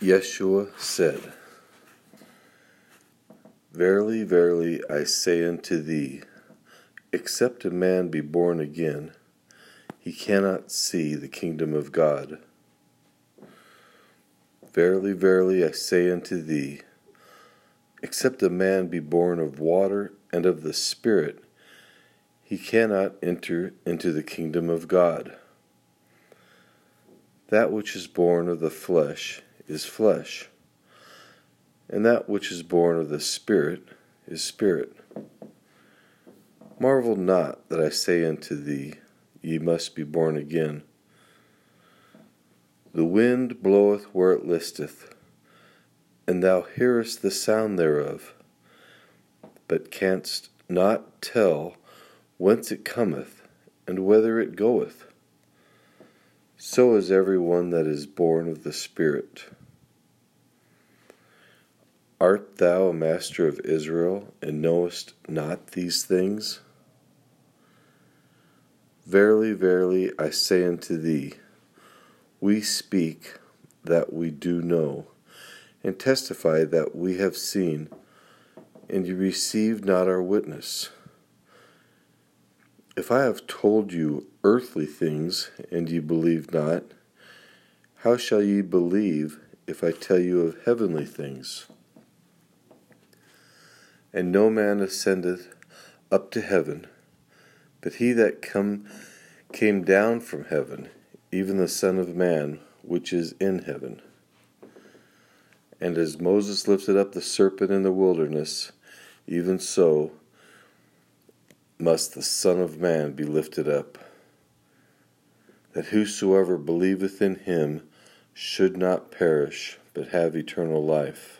Yeshua said, Verily, verily, I say unto thee, except a man be born again, he cannot see the kingdom of God. Verily, verily, I say unto thee, except a man be born of water and of the Spirit, he cannot enter into the kingdom of God. That which is born of the flesh is flesh, and that which is born of the Spirit is spirit. Marvel not that I say unto thee, Ye must be born again. The wind bloweth where it listeth, and thou hearest the sound thereof, but canst not tell whence it cometh, and whither it goeth. So is every one that is born of the Spirit. Art thou a master of Israel, and knowest not these things? Verily, verily, I say unto thee, we speak that we do know, and testify that we have seen, and ye receive not our witness. If I have told you earthly things, and ye believe not, how shall ye believe if I tell you of heavenly things? And no man ascendeth up to heaven, but he that come came down from heaven, even the Son of Man, which is in heaven. And as Moses lifted up the serpent in the wilderness, even so must the Son of Man be lifted up, that whosoever believeth in him should not perish, but have eternal life.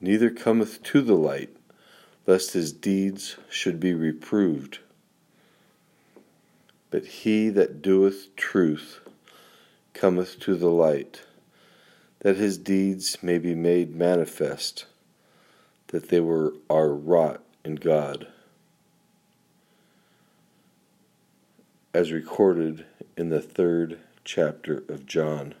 neither cometh to the light, lest his deeds should be reproved. But he that doeth truth cometh to the light, that his deeds may be made manifest, that they were are wrought in God. As recorded in the third chapter of John.